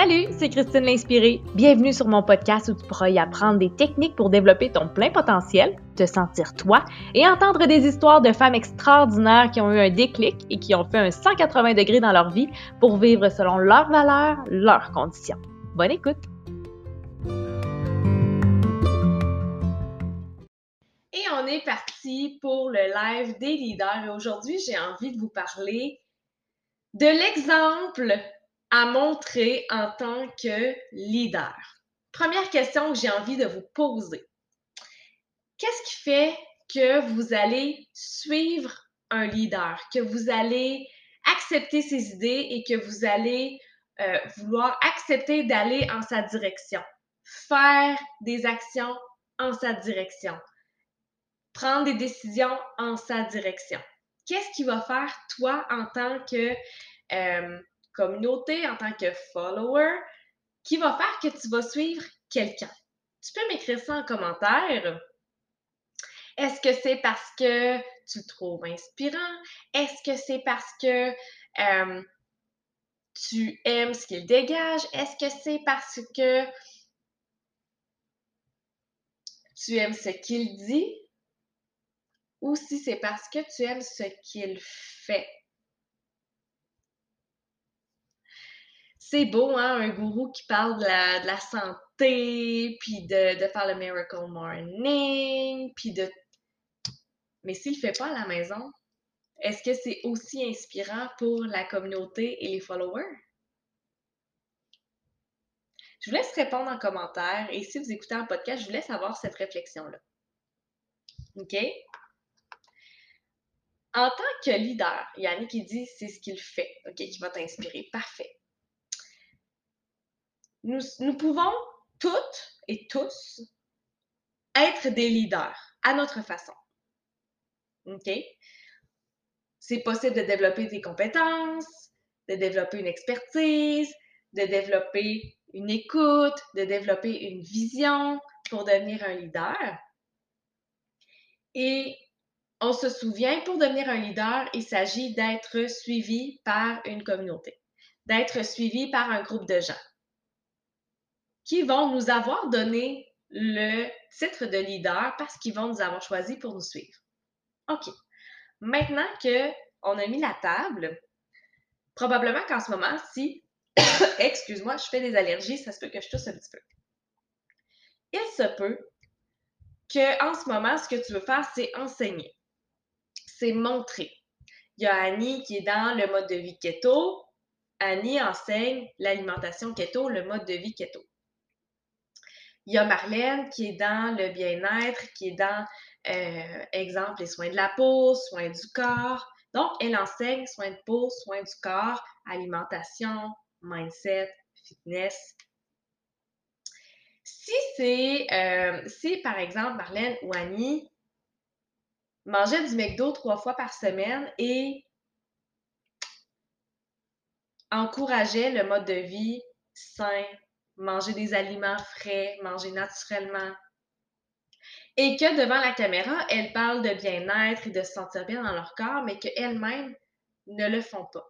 Salut, c'est Christine l'Inspirée. Bienvenue sur mon podcast où tu pourras y apprendre des techniques pour développer ton plein potentiel, te sentir toi et entendre des histoires de femmes extraordinaires qui ont eu un déclic et qui ont fait un 180 degrés dans leur vie pour vivre selon leurs valeurs, leurs conditions. Bonne écoute! Et on est parti pour le live des leaders. Et aujourd'hui, j'ai envie de vous parler de l'exemple à montrer en tant que leader? Première question que j'ai envie de vous poser. Qu'est-ce qui fait que vous allez suivre un leader, que vous allez accepter ses idées et que vous allez euh, vouloir accepter d'aller en sa direction, faire des actions en sa direction, prendre des décisions en sa direction? Qu'est-ce qui va faire toi en tant que euh, communauté, en tant que follower, qui va faire que tu vas suivre quelqu'un. Tu peux m'écrire ça en commentaire. Est-ce que c'est parce que tu le trouves inspirant? Est-ce que c'est parce que euh, tu aimes ce qu'il dégage? Est-ce que c'est parce que tu aimes ce qu'il dit? Ou si c'est parce que tu aimes ce qu'il fait? C'est beau, hein, un gourou qui parle de la, santé, puis de, faire le Miracle Morning, puis de... Mais s'il ne fait pas à la maison, est-ce que c'est aussi inspirant pour la communauté et les followers? Je vous laisse répondre en commentaire et si vous écoutez un podcast, je vous laisse avoir cette réflexion-là. OK? En tant que leader, Yannick qui dit c'est ce qu'il fait, OK, qui va t'inspirer. Parfait nous, pouvons toutes et tous être des leaders à notre façon. OK? C'est possible de développer des compétences, de développer une expertise, de développer une écoute, de développer une vision pour devenir un leader. Et on se souvient, pour devenir un leader, il s'agit d'être suivi par une communauté, d'être suivi par un groupe de gens qui vont nous avoir donné le titre de leader parce qu'ils vont nous avoir choisi pour nous suivre. OK. Maintenant qu'on a mis la table, probablement qu'en ce moment, si, excuse-moi, je fais des allergies, ça se peut que je tousse un petit peu. Il se peut qu'en ce moment, ce que tu veux faire, c'est enseigner. C'est montrer. Il y a Annie qui est dans le mode de vie keto. Annie enseigne l'alimentation keto, le mode de vie keto. Il y a Marlène qui est dans le bien-être, qui est dans, euh, exemple, les soins de la peau, soins du corps. Donc, elle enseigne soins de peau, soins du corps, alimentation, mindset, fitness. Si c'est, euh, si par exemple Marlène ou Annie mangeaient du McDo trois fois par semaine et encourageaient le mode de vie sain, manger des aliments frais, manger naturellement. Et que devant la caméra, elles parlent de bien-être et de se sentir bien dans leur corps, mais qu'elles-mêmes ne le font pas.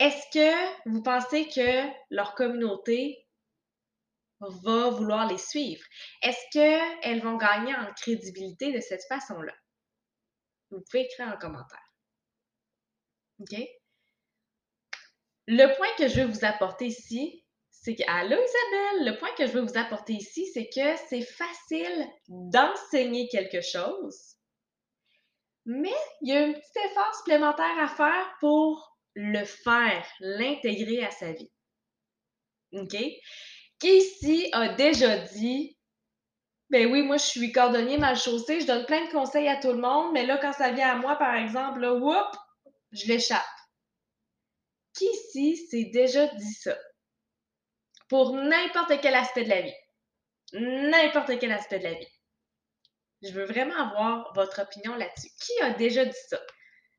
Est-ce que vous pensez que leur communauté va vouloir les suivre? Est-ce qu'elles vont gagner en crédibilité de cette façon-là? Vous pouvez écrire en commentaire. OK? Le point que je veux vous apporter ici, c'est que, allô Isabelle, le point que je veux vous apporter ici, c'est que c'est facile d'enseigner quelque chose, mais il y a un petit effort supplémentaire à faire pour le faire, l'intégrer à sa vie. OK? Qui ici a déjà dit ben oui, moi je suis cordonnier mal chaussé, je donne plein de conseils à tout le monde, mais là, quand ça vient à moi, par exemple, là, whoop, je l'échappe. Qui ici s'est déjà dit ça? Pour n'importe quel aspect de la vie. N'importe quel aspect de la vie. Je veux vraiment avoir votre opinion là-dessus. Qui a déjà dit ça?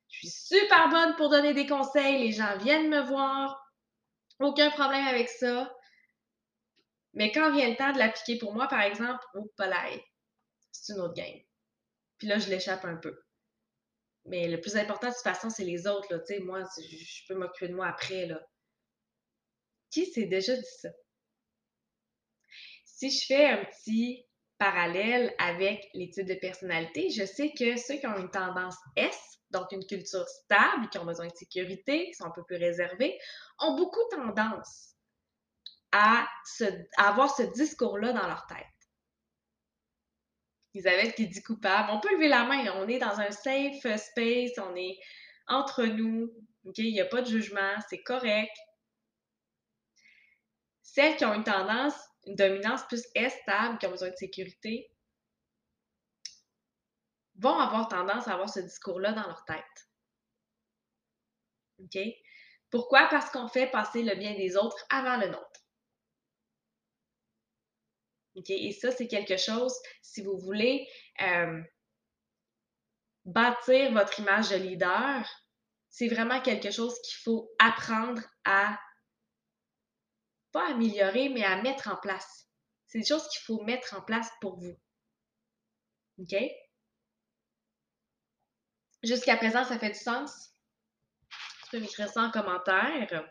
Je suis super bonne pour donner des conseils, les gens viennent me voir, aucun problème avec ça. Mais quand vient le temps de l'appliquer pour moi, par exemple, au palais, c'est une autre game. Puis là, je l'échappe un peu. Mais le plus important, de toute façon, c'est les autres. Là. moi, je peux m'occuper de moi après. Là Qui s'est déjà dit ça? Si je fais un petit parallèle avec les types de personnalité, je sais que ceux qui ont une tendance S, donc une culture stable, qui ont besoin de sécurité, qui sont un peu plus réservés, ont beaucoup tendance à, avoir ce discours-là dans leur tête. Elisabeth qui dit coupable. On peut lever la main. On est dans un safe space. On est entre nous. Il n'y a pas de jugement. C'est correct. Celles qui ont une tendance, une dominance plus stable, qui ont besoin de sécurité, vont avoir tendance à avoir ce discours-là dans leur tête. OK? Pourquoi? Parce qu'on fait passer le bien des autres avant le nôtre. Et ça, c'est quelque chose, si vous voulez euh, bâtir votre image de leader, c'est vraiment quelque chose qu'il faut apprendre à, améliorer, mais à mettre en place. C'est des choses qu'il faut mettre en place pour vous. OK? Jusqu'à présent, ça fait du sens? Tu peux m'écrire ça en commentaire.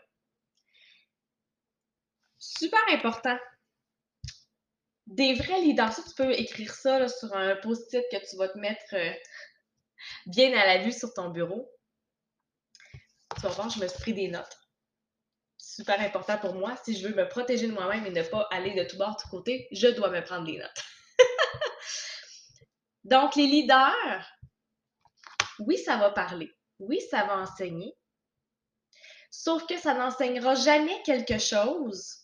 Super important des vrais leaders. Tu peux écrire ça sur un post-it que tu vas te mettre euh, bien à la vue sur ton bureau. Tu vas je me suis pris des notes. Super important pour moi. Si je veux me protéger de moi-même et ne pas aller de tout bord, de tout côté, je dois me prendre des notes. Donc, les leaders, oui, ça va parler. Oui, ça va enseigner. Sauf que ça n'enseignera jamais quelque chose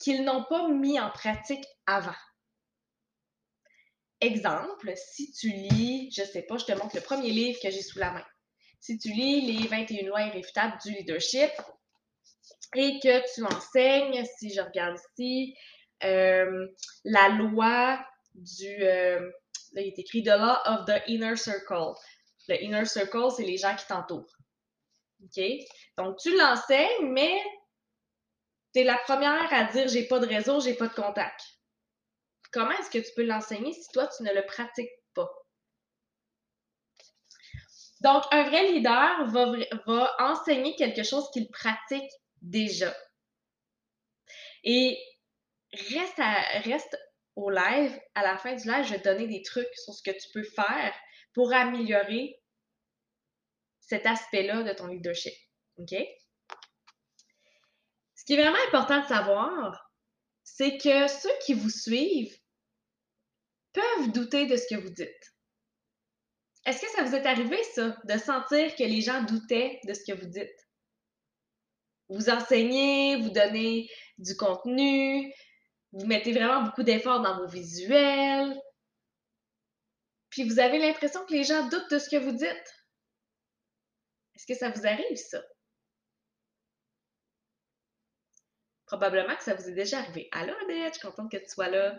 qu'ils n'ont pas mis en pratique avant. Exemple, si tu lis, je sais pas, je te montre le premier livre que j'ai sous la main. Si tu lis les 21 lois irréfutables du leadership et que tu enseignes, si je regarde ici, euh, la loi du, euh, là, il est écrit The Law of the Inner Circle. Le Inner Circle, c'est les gens qui t'entourent. OK? Donc, tu l'enseignes, mais tu es la première à dire j'ai pas de réseau, j'ai pas de contact. Comment est-ce que tu peux l'enseigner si toi, tu ne le pratiques pas? Donc, un vrai leader va, enseigner quelque chose qu'il pratique déjà. Et reste, reste au live, à la fin du live, je vais donner des trucs sur ce que tu peux faire pour améliorer cet aspect-là de ton leadership. OK? Ce qui est vraiment important de savoir, c'est que ceux qui vous suivent peuvent douter de ce que vous dites. Est-ce que ça vous est arrivé, ça, de sentir que les gens doutaient de ce que vous dites? Vous enseignez, vous donnez du contenu, vous mettez vraiment beaucoup d'efforts dans vos visuels, puis vous avez l'impression que les gens doutent de ce que vous dites? Est-ce que ça vous arrive, ça? Probablement que ça vous est déjà arrivé. Allô, Annette, je suis contente que tu sois là.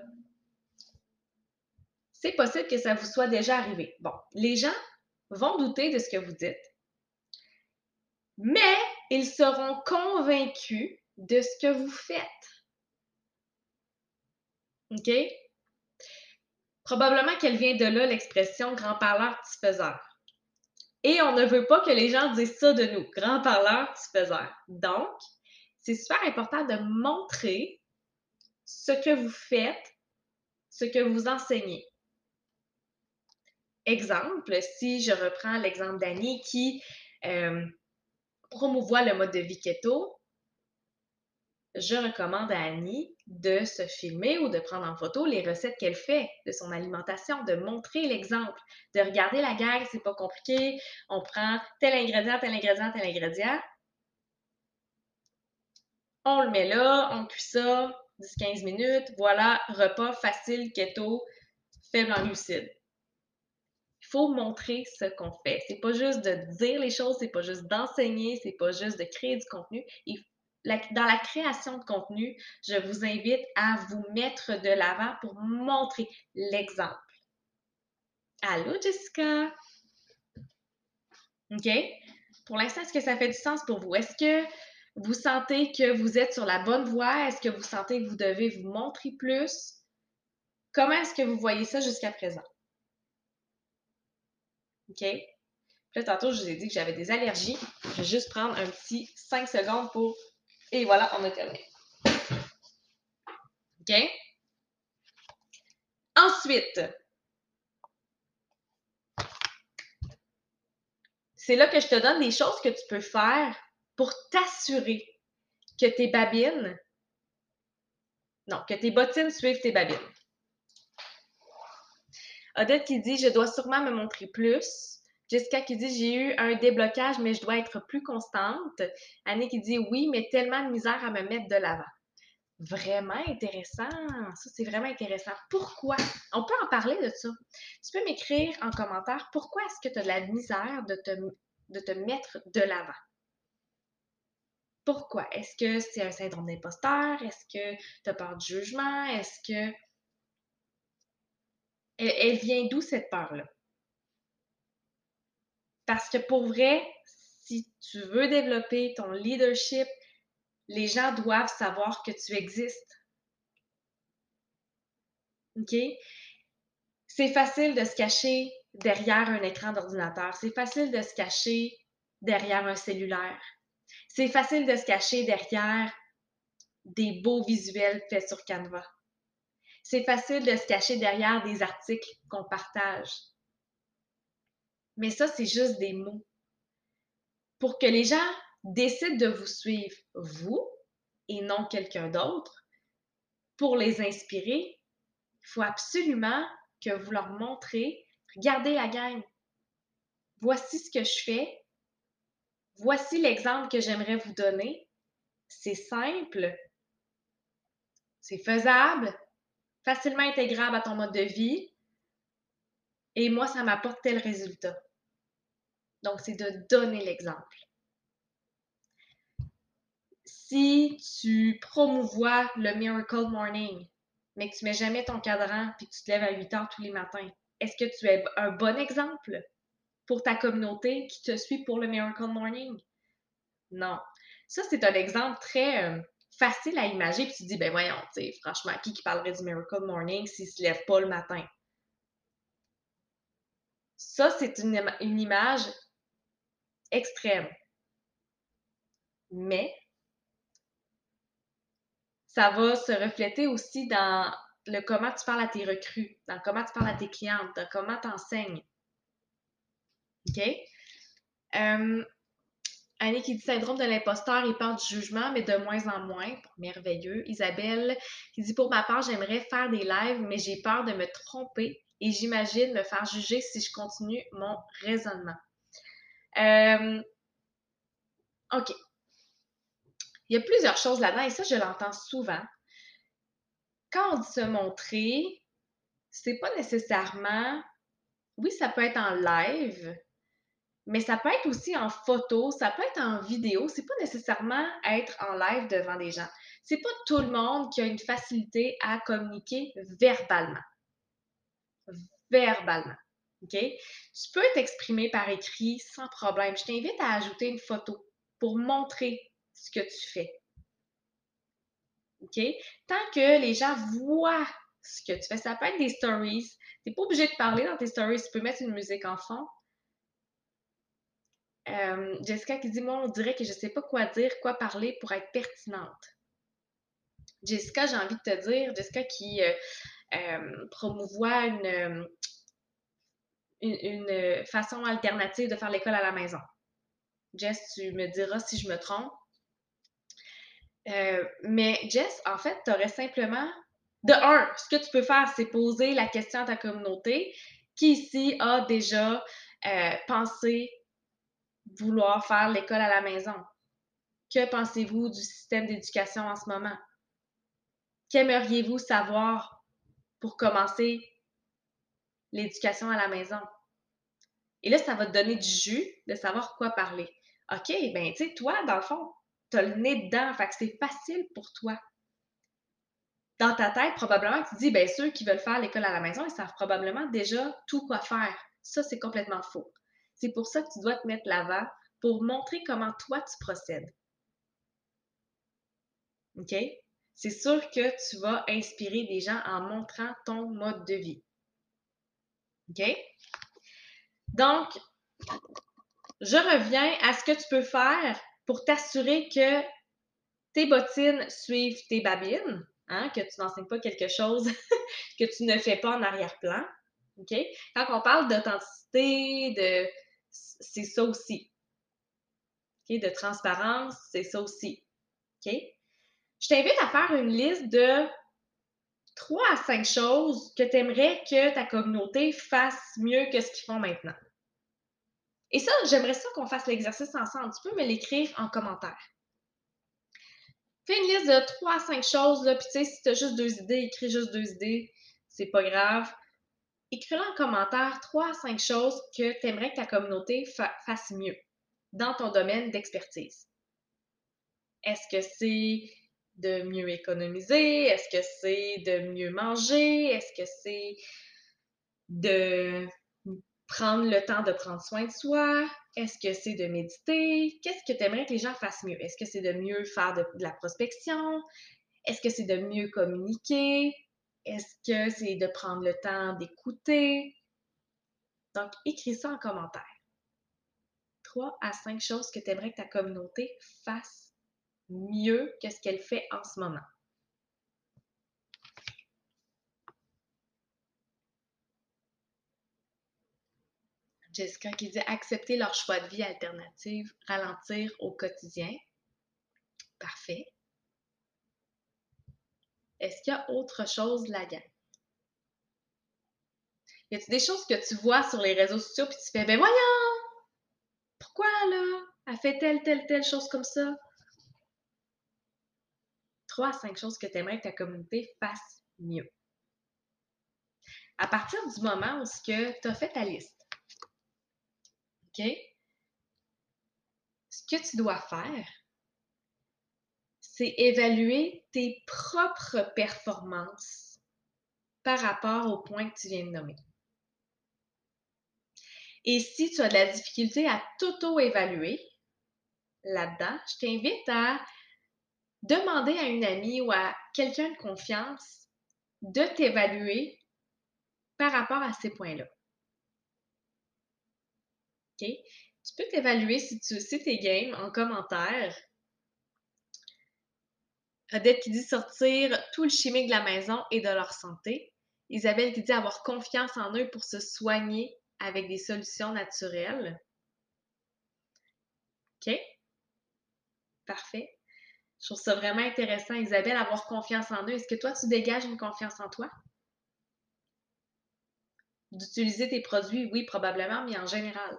C'est possible que ça vous soit déjà arrivé. Bon, les gens vont douter de ce que vous dites, mais ils seront convaincus de ce que vous faites. OK? Probablement qu'elle vient de là, l'expression grand parleur, petit faiseur. Et on ne veut pas que les gens disent ça de nous, grand parleur, petit faiseur. Donc, c'est super important de montrer ce que vous faites, ce que vous enseignez. Exemple, si je reprends l'exemple d'Annie qui euh, promouvoit le mode de vie keto, je recommande à Annie de se filmer ou de prendre en photo les recettes qu'elle fait de son alimentation, de montrer l'exemple, de regarder la guerre, c'est pas compliqué, on prend tel ingrédient, tel ingrédient, tel ingrédient, on le met là, on cuit ça 10-15 minutes. Voilà, repas facile, keto, faible en glucides. Il faut montrer ce qu'on fait. C'est pas juste de dire les choses, c'est pas juste d'enseigner, c'est pas juste de créer du contenu. dans la création de contenu, je vous invite à vous mettre de l'avant pour montrer l'exemple. Allô, Jessica? OK? Pour l'instant, est-ce que ça fait du sens pour vous? Est-ce que vous sentez que vous êtes sur la bonne voie? Est-ce que vous sentez que vous devez vous montrer plus? Comment est-ce que vous voyez ça jusqu'à présent? OK? là, tantôt, je vous ai dit que j'avais des allergies. Je vais juste prendre un petit 5 secondes pour Et voilà, on a terminé. OK? Ensuite, c'est là que je te donne des choses que tu peux faire pour t'assurer que tes babines, non, que tes bottines suivent tes babines. Odette qui dit Je dois sûrement me montrer plus. Jessica qui dit J'ai eu un déblocage, mais je dois être plus constante. Annie qui dit Oui, mais tellement de misère à me mettre de l'avant. Vraiment intéressant. Ça, c'est vraiment intéressant. Pourquoi? On peut en parler de ça. Tu peux m'écrire en commentaire pourquoi est-ce que tu as de la misère de te, de te mettre de l'avant? Pourquoi? Est-ce que c'est un syndrome d'imposteur? Est-ce que tu as peur du jugement? Est-ce que. Elle, vient d'où cette peur-là? Parce que pour vrai, si tu veux développer ton leadership, les gens doivent savoir que tu existes. OK? C'est facile de se cacher derrière un écran d'ordinateur. C'est facile de se cacher derrière un cellulaire. C'est facile de se cacher derrière des beaux visuels faits sur Canva. C'est facile de se cacher derrière des articles qu'on partage. Mais ça, c'est juste des mots. Pour que les gens décident de vous suivre, vous, et non quelqu'un d'autre, pour les inspirer, il faut absolument que vous leur montrez, regardez la gang, voici ce que je fais, Voici l'exemple que j'aimerais vous donner. C'est simple, c'est faisable, facilement intégrable à ton mode de vie. Et moi, ça m'apporte tel résultat. Donc, c'est de donner l'exemple. Si tu promouvois le Miracle Morning, mais que tu ne mets jamais ton cadran puis que tu te lèves à 8 heures tous les matins, est-ce que tu es un bon exemple? pour ta communauté qui te suit pour le Miracle Morning? Non. Ça, c'est un exemple très euh, facile à imager. Puis tu te dis, ben voyons, tu franchement, qui qui parlerait du Miracle Morning s'il ne se lève pas le matin? Ça, c'est une, une image extrême. Mais ça va se refléter aussi dans le comment tu parles à tes recrues, dans comment tu parles à tes clientes, dans comment tu enseignes. OK? Annie qui dit syndrome de l'imposteur et peur du jugement, mais de moins en moins. Merveilleux. Isabelle qui dit pour ma part, j'aimerais faire des lives, mais j'ai peur de me tromper et j'imagine me faire juger si je continue mon raisonnement. Euh, OK. Il y a plusieurs choses là-dedans et ça, je l'entends souvent. Quand on dit se montrer, c'est pas nécessairement. Oui, ça peut être en live, mais ça peut être aussi en photo, ça peut être en vidéo. C'est pas nécessairement être en live devant des gens. C'est pas tout le monde qui a une facilité à communiquer verbalement. Verbalement. OK? Tu peux t'exprimer par écrit sans problème. Je t'invite à ajouter une photo pour montrer ce que tu fais. OK? Tant que les gens voient ce que tu fais, ça peut être des stories. Tu n'es pas obligé de parler dans tes stories. Tu peux mettre une musique en fond. Euh, Jessica qui dit Moi, on dirait que je ne sais pas quoi dire, quoi parler pour être pertinente. Jessica, j'ai envie de te dire, Jessica qui euh, euh, promouvoit une, une, façon alternative de faire l'école à la maison. Jess, tu me diras si je me trompe. mais Jess, en fait, tu aurais simplement. De un, ce que tu peux faire, c'est poser la question à ta communauté qui ici a déjà pensé vouloir faire l'école à la maison? Que pensez-vous du système d'éducation en ce moment? Qu'aimeriez-vous savoir pour commencer l'éducation à la maison? Et là, ça va te donner du jus de savoir quoi parler. OK, ben tu sais, toi, dans le fond, tu as le nez dedans, fait c'est facile pour toi. Dans ta tête, probablement, tu dis, bien, ceux qui veulent faire l'école à la maison, ils savent probablement déjà tout quoi faire. Ça, c'est complètement faux. C'est pour ça que tu dois te mettre l'avant pour montrer comment toi tu procèdes. OK? C'est sûr que tu vas inspirer des gens en montrant ton mode de vie. OK? Donc, je reviens à ce que tu peux faire pour t'assurer que tes bottines suivent tes babines, hein, que tu n'enseignes pas quelque chose que tu ne fais pas en arrière-plan. OK? Quand on parle d'authenticité, de c'est ça aussi. De transparence, c'est ça aussi. Je t'invite à faire une liste de trois à cinq choses que tu aimerais que ta communauté fasse mieux que ce qu'ils font maintenant. Et ça, j'aimerais ça qu'on fasse l'exercice ensemble. Tu peux me l'écrire en commentaire. Fais une liste de trois à cinq choses, puis tu sais, si tu as juste deux idées, écris juste deux idées, c'est pas grave. Écris-le en commentaire trois à cinq choses que tu aimerais que ta communauté fasse mieux dans ton domaine d'expertise. Est-ce que c'est de mieux économiser? Est-ce que c'est de mieux manger? Est-ce que c'est de prendre le temps de prendre soin de soi? Est-ce que c'est de méditer? Qu'est-ce que tu aimerais que les gens fassent mieux? Est-ce que c'est de mieux faire de, la prospection? Est-ce que c'est de mieux communiquer? Est-ce que c'est de prendre le temps d'écouter? Donc, écris ça en commentaire. Trois à cinq choses que tu aimerais que ta communauté fasse mieux que ce qu'elle fait en ce moment. Jessica qui dit accepter leur choix de vie alternative, ralentir au quotidien. Parfait. Est-ce qu'il y a autre chose la gamme? Y a-t-il des choses que tu vois sur les réseaux sociaux puis tu fais, ben voyons! Pourquoi là? Elle fait telle, telle, telle chose comme ça? Trois cinq choses que tu aimerais que ta communauté fasse mieux. À partir du moment où tu as fait ta liste, OK? Ce que tu dois faire, c'est évaluer tes propres performances par rapport au point que tu viens de nommer. Et si tu as de la difficulté à t'auto-évaluer là-dedans, je t'invite à demander à une amie ou à quelqu'un de confiance de t'évaluer par rapport à ces points-là. Tu peux t'évaluer si tu sais tes games en commentaire. Odette qui dit sortir tout le chimique de la maison et de leur santé. Isabelle qui dit avoir confiance en eux pour se soigner avec des solutions naturelles. OK? Parfait. Je trouve ça vraiment intéressant, Isabelle, avoir confiance en eux. Est-ce que toi, tu dégages une confiance en toi? D'utiliser tes produits, oui, probablement, mais en général.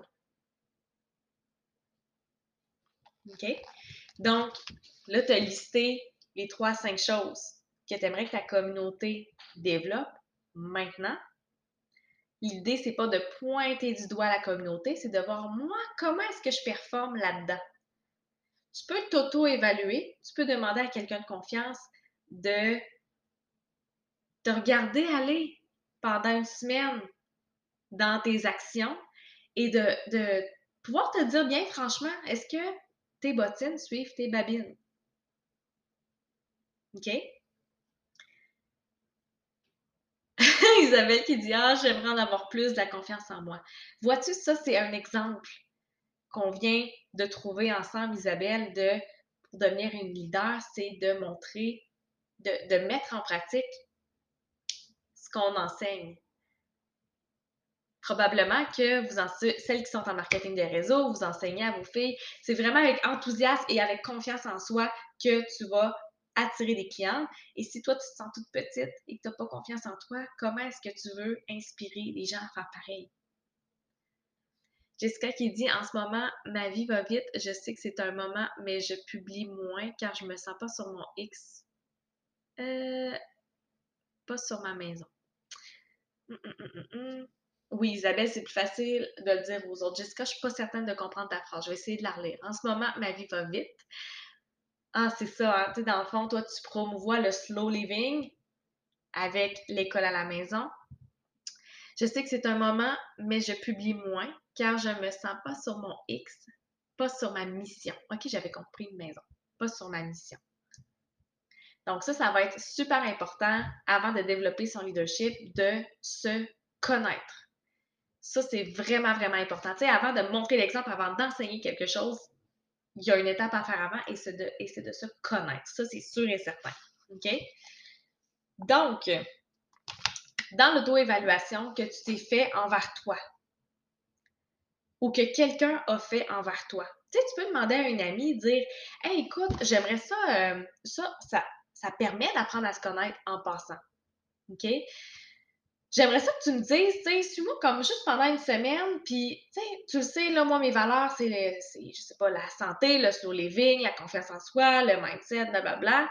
OK? Donc, là, tu as listé les trois, cinq choses que tu aimerais que ta communauté développe maintenant. L'idée, c'est pas de pointer du doigt la communauté, c'est de voir moi, comment est-ce que je performe là-dedans? Tu peux t'auto-évaluer, tu peux demander à quelqu'un de confiance de te regarder aller pendant une semaine dans tes actions et de, de pouvoir te dire bien franchement, est-ce que tes bottines suivent tes babines? OK? Isabelle qui dit Ah, j'aimerais en avoir plus de la confiance en moi. Vois-tu, ça, c'est un exemple qu'on vient de trouver ensemble, Isabelle, de pour devenir une leader, c'est de montrer, de, mettre en pratique ce qu'on enseigne probablement que vous celles qui sont en marketing des réseaux, vous enseignez à vos filles. C'est vraiment avec enthousiasme et avec confiance en soi que tu vas attirer des clients. Et si toi, tu te sens toute petite et que tu n'as pas confiance en toi, comment est-ce que tu veux inspirer les gens à faire pareil? Jessica qui dit en ce moment, ma vie va vite. Je sais que c'est un moment, mais je publie moins car je me sens pas sur mon X. Euh, pas sur ma maison. Hum, hum, hum, oui, Isabelle, c'est plus facile de le dire aux autres. Jessica, je suis pas certaine de comprendre ta phrase. Je vais essayer de la relire. En ce moment, ma vie va vite. Ah, c'est ça. Hein. Tu sais, dans le fond, toi, tu promouvois le slow living avec l'école à la maison. Je sais que c'est un moment, mais je publie moins car je me sens pas sur mon X, pas sur ma mission. OK, j'avais compris une maison, pas sur ma mission. Donc ça, ça va être super important avant de développer son leadership, de se connaître. Ça, c'est vraiment, vraiment important. Tu sais, avant de montrer l'exemple, avant d'enseigner quelque chose, il y a une étape à faire avant et c'est de, se connaître. Ça, c'est sûr et certain. OK? Donc, dans l'auto-évaluation que tu t'es fait envers toi ou que quelqu'un a fait envers toi, tu sais, tu peux demander à une amie, dire Hey, écoute, j'aimerais ça, euh, ça, ça, ça permet d'apprendre à se connaître en passant. OK? J'aimerais ça que tu me dises, tu sais, suis-moi comme juste pendant une semaine, puis, tu sais, tu le sais, là, moi, mes valeurs, c'est, je sais pas, la santé, le slow living, la confiance en soi, le mindset, blablabla.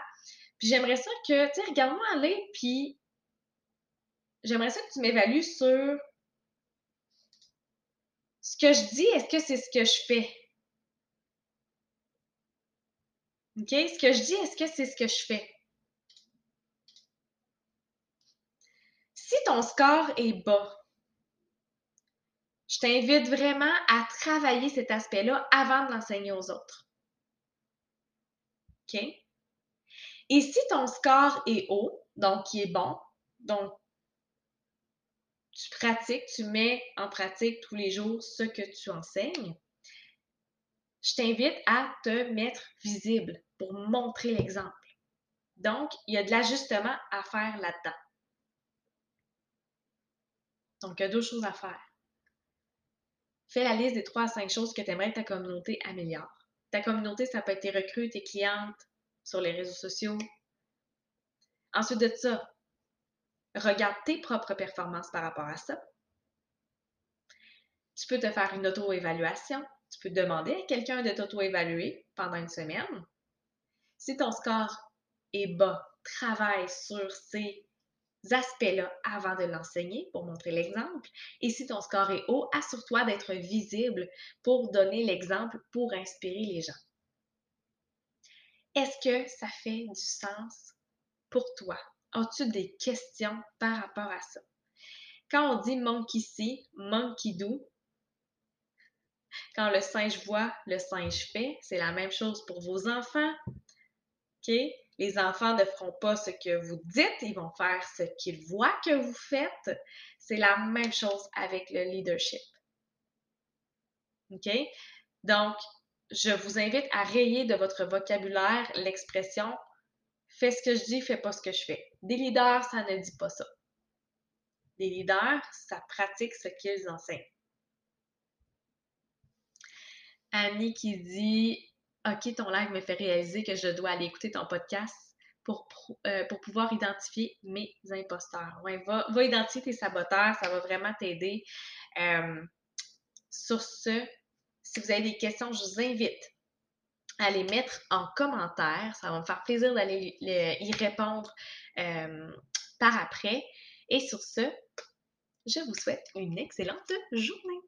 Puis j'aimerais ça que, tu sais, regarde-moi aller, puis j'aimerais ça que tu m'évalues sur ce que je dis, est-ce que c'est ce que je fais? OK? Ce que je dis, est-ce que c'est ce que je fais? Si ton score est bas, je t'invite vraiment à travailler cet aspect-là avant de l'enseigner aux autres. OK? Et si ton score est haut, donc qui est bon, donc tu pratiques, tu mets en pratique tous les jours ce que tu enseignes, je t'invite à te mettre visible pour montrer l'exemple. Donc, il y a de l'ajustement à faire là-dedans. Donc, il y a deux choses à faire. Fais la liste des trois à cinq choses que tu aimerais que ta communauté améliore. Ta communauté, ça peut être tes recrues, tes clientes sur les réseaux sociaux. Ensuite de ça, regarde tes propres performances par rapport à ça. Tu peux te faire une auto-évaluation. Tu peux demander à quelqu'un de t'auto-évaluer pendant une semaine. Si ton score est bas, travaille sur ces aspects-là avant de l'enseigner pour montrer l'exemple. Et si ton score est haut, assure-toi d'être visible pour donner l'exemple, pour inspirer les gens. Est-ce que ça fait du sens pour toi? As-tu des questions par rapport à ça? Quand on dit monkey see, monkey do, quand le singe voit, le singe fait, c'est la même chose pour vos enfants. OK? Les enfants ne feront pas ce que vous dites, ils vont faire ce qu'ils voient que vous faites. C'est la même chose avec le leadership. OK? Donc, je vous invite à rayer de votre vocabulaire l'expression fais ce que je dis, fais pas ce que je fais. Des leaders, ça ne dit pas ça. Des leaders, ça pratique ce qu'ils enseignent. Annie qui dit OK, ton live me fait réaliser que je dois aller écouter ton podcast pour, euh, pour pouvoir identifier mes imposteurs. Ouais, va, va, identifier tes saboteurs, ça va vraiment t'aider. Euh, sur ce, si vous avez des questions, je vous invite à les mettre en commentaire. Ça va me faire plaisir d'aller y répondre euh, par après. Et sur ce, je vous souhaite une excellente journée.